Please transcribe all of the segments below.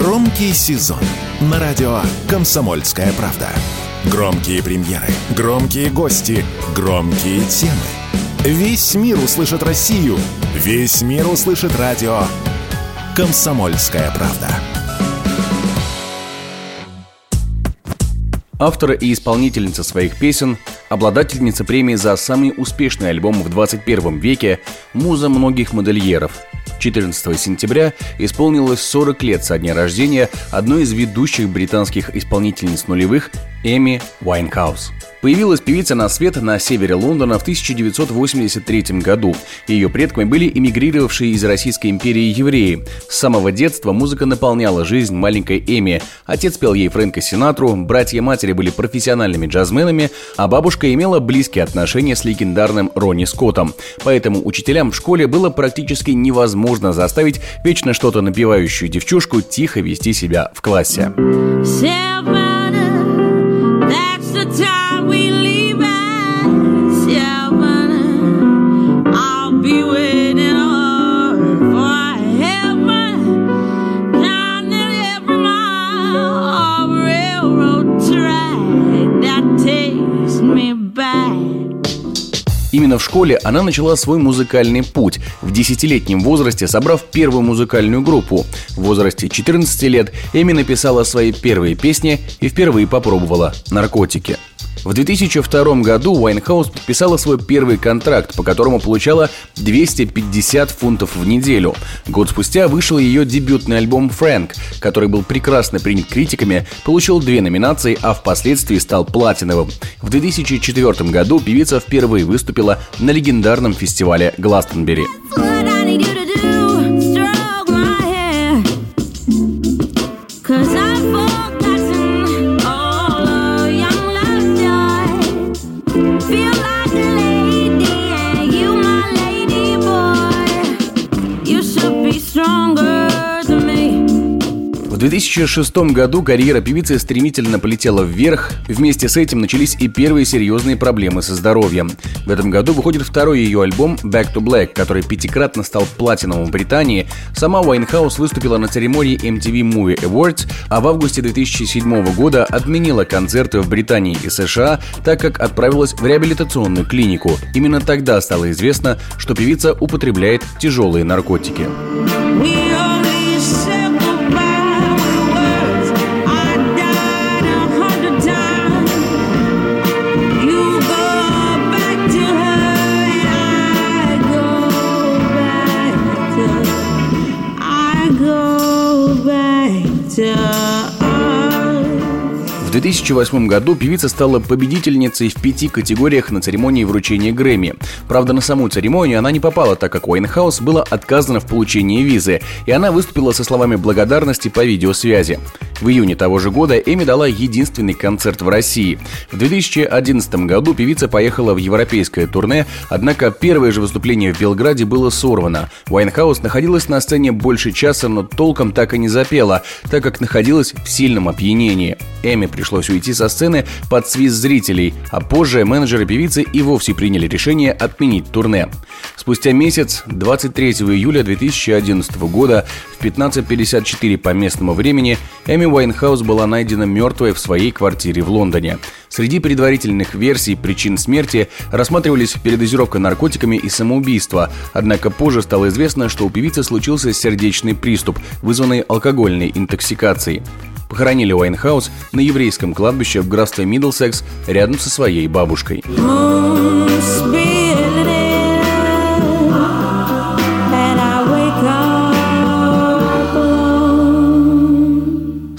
Громкий сезон на радио «Комсомольская правда». Громкие премьеры, громкие гости, громкие темы. Весь мир услышит Россию. Весь мир услышит радио «Комсомольская правда». Автор и исполнительница своих песен, обладательница премии за самый успешный альбом в 21 веке, муза многих модельеров – 14 сентября исполнилось 40 лет со дня рождения одной из ведущих британских исполнительниц нулевых Эми Уайнхаус. Появилась певица на свет на севере Лондона в 1983 году. Ее предками были эмигрировавшие из Российской империи евреи. С самого детства музыка наполняла жизнь маленькой Эми. Отец пел ей Фрэнка Синатру, братья матери были профессиональными джазменами, а бабушка имела близкие отношения с легендарным Ронни Скоттом. Поэтому учителям в школе было практически невозможно заставить вечно что-то напевающую девчушку тихо вести себя в классе. Именно в школе она начала свой музыкальный путь, в десятилетнем возрасте собрав первую музыкальную группу. В возрасте 14 лет Эми написала свои первые песни и впервые попробовала наркотики. В 2002 году Уайнхаус подписала свой первый контракт, по которому получала 250 фунтов в неделю. Год спустя вышел ее дебютный альбом «Фрэнк», который был прекрасно принят критиками, получил две номинации, а впоследствии стал платиновым. В 2004 году певица впервые выступила на легендарном фестивале Гластонбери. You should be stronger. В 2006 году карьера певицы стремительно полетела вверх. Вместе с этим начались и первые серьезные проблемы со здоровьем. В этом году выходит второй ее альбом «Back to Black», который пятикратно стал платиновым в Британии. Сама Уайнхаус выступила на церемонии MTV Movie Awards, а в августе 2007 года отменила концерты в Британии и США, так как отправилась в реабилитационную клинику. Именно тогда стало известно, что певица употребляет тяжелые наркотики. В 2008 году певица стала победительницей в пяти категориях на церемонии вручения Грэмми. Правда, на саму церемонию она не попала, так как Уайнхаус было отказано в получении визы, и она выступила со словами благодарности по видеосвязи. В июне того же года Эми дала единственный концерт в России. В 2011 году певица поехала в европейское турне, однако первое же выступление в Белграде было сорвано. Уайнхаус находилась на сцене больше часа, но толком так и не запела, так как находилась в сильном опьянении. Эми пришлось уйти со сцены под свист зрителей, а позже менеджеры певицы и вовсе приняли решение отменить турне. Спустя месяц, 23 июля 2011 года, в 15.54 по местному времени, Эми Уайнхаус была найдена мертвой в своей квартире в Лондоне. Среди предварительных версий причин смерти рассматривались передозировка наркотиками и самоубийство, однако позже стало известно, что у певицы случился сердечный приступ, вызванный алкогольной интоксикацией. Похоронили Уайнхаус на еврейском кладбище в графстве Миддлсекс рядом со своей бабушкой.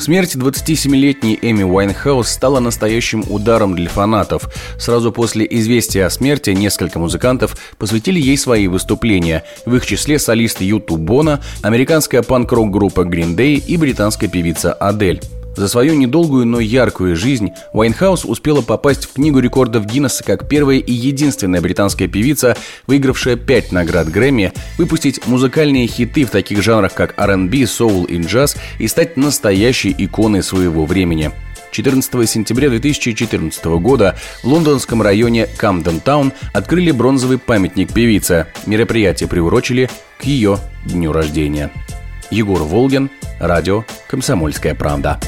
Смерть 27-летней Эми Уайнхаус стала настоящим ударом для фанатов. Сразу после известия о смерти несколько музыкантов посвятили ей свои выступления, в их числе солист U2 Боно, американская панк-рок группа Green Day и британская певица Адель. За свою недолгую, но яркую жизнь Уайнхаус успела попасть в Книгу рекордов Гиннесса как первая и единственная британская певица, выигравшая пять наград Грэмми, выпустить музыкальные хиты в таких жанрах, как R&B, соул и джаз и стать настоящей иконой своего времени. 14 сентября 2014 года в лондонском районе Камден Таун открыли бронзовый памятник певице. Мероприятие приурочили к ее дню рождения. Егор Волгин, радио «Комсомольская правда».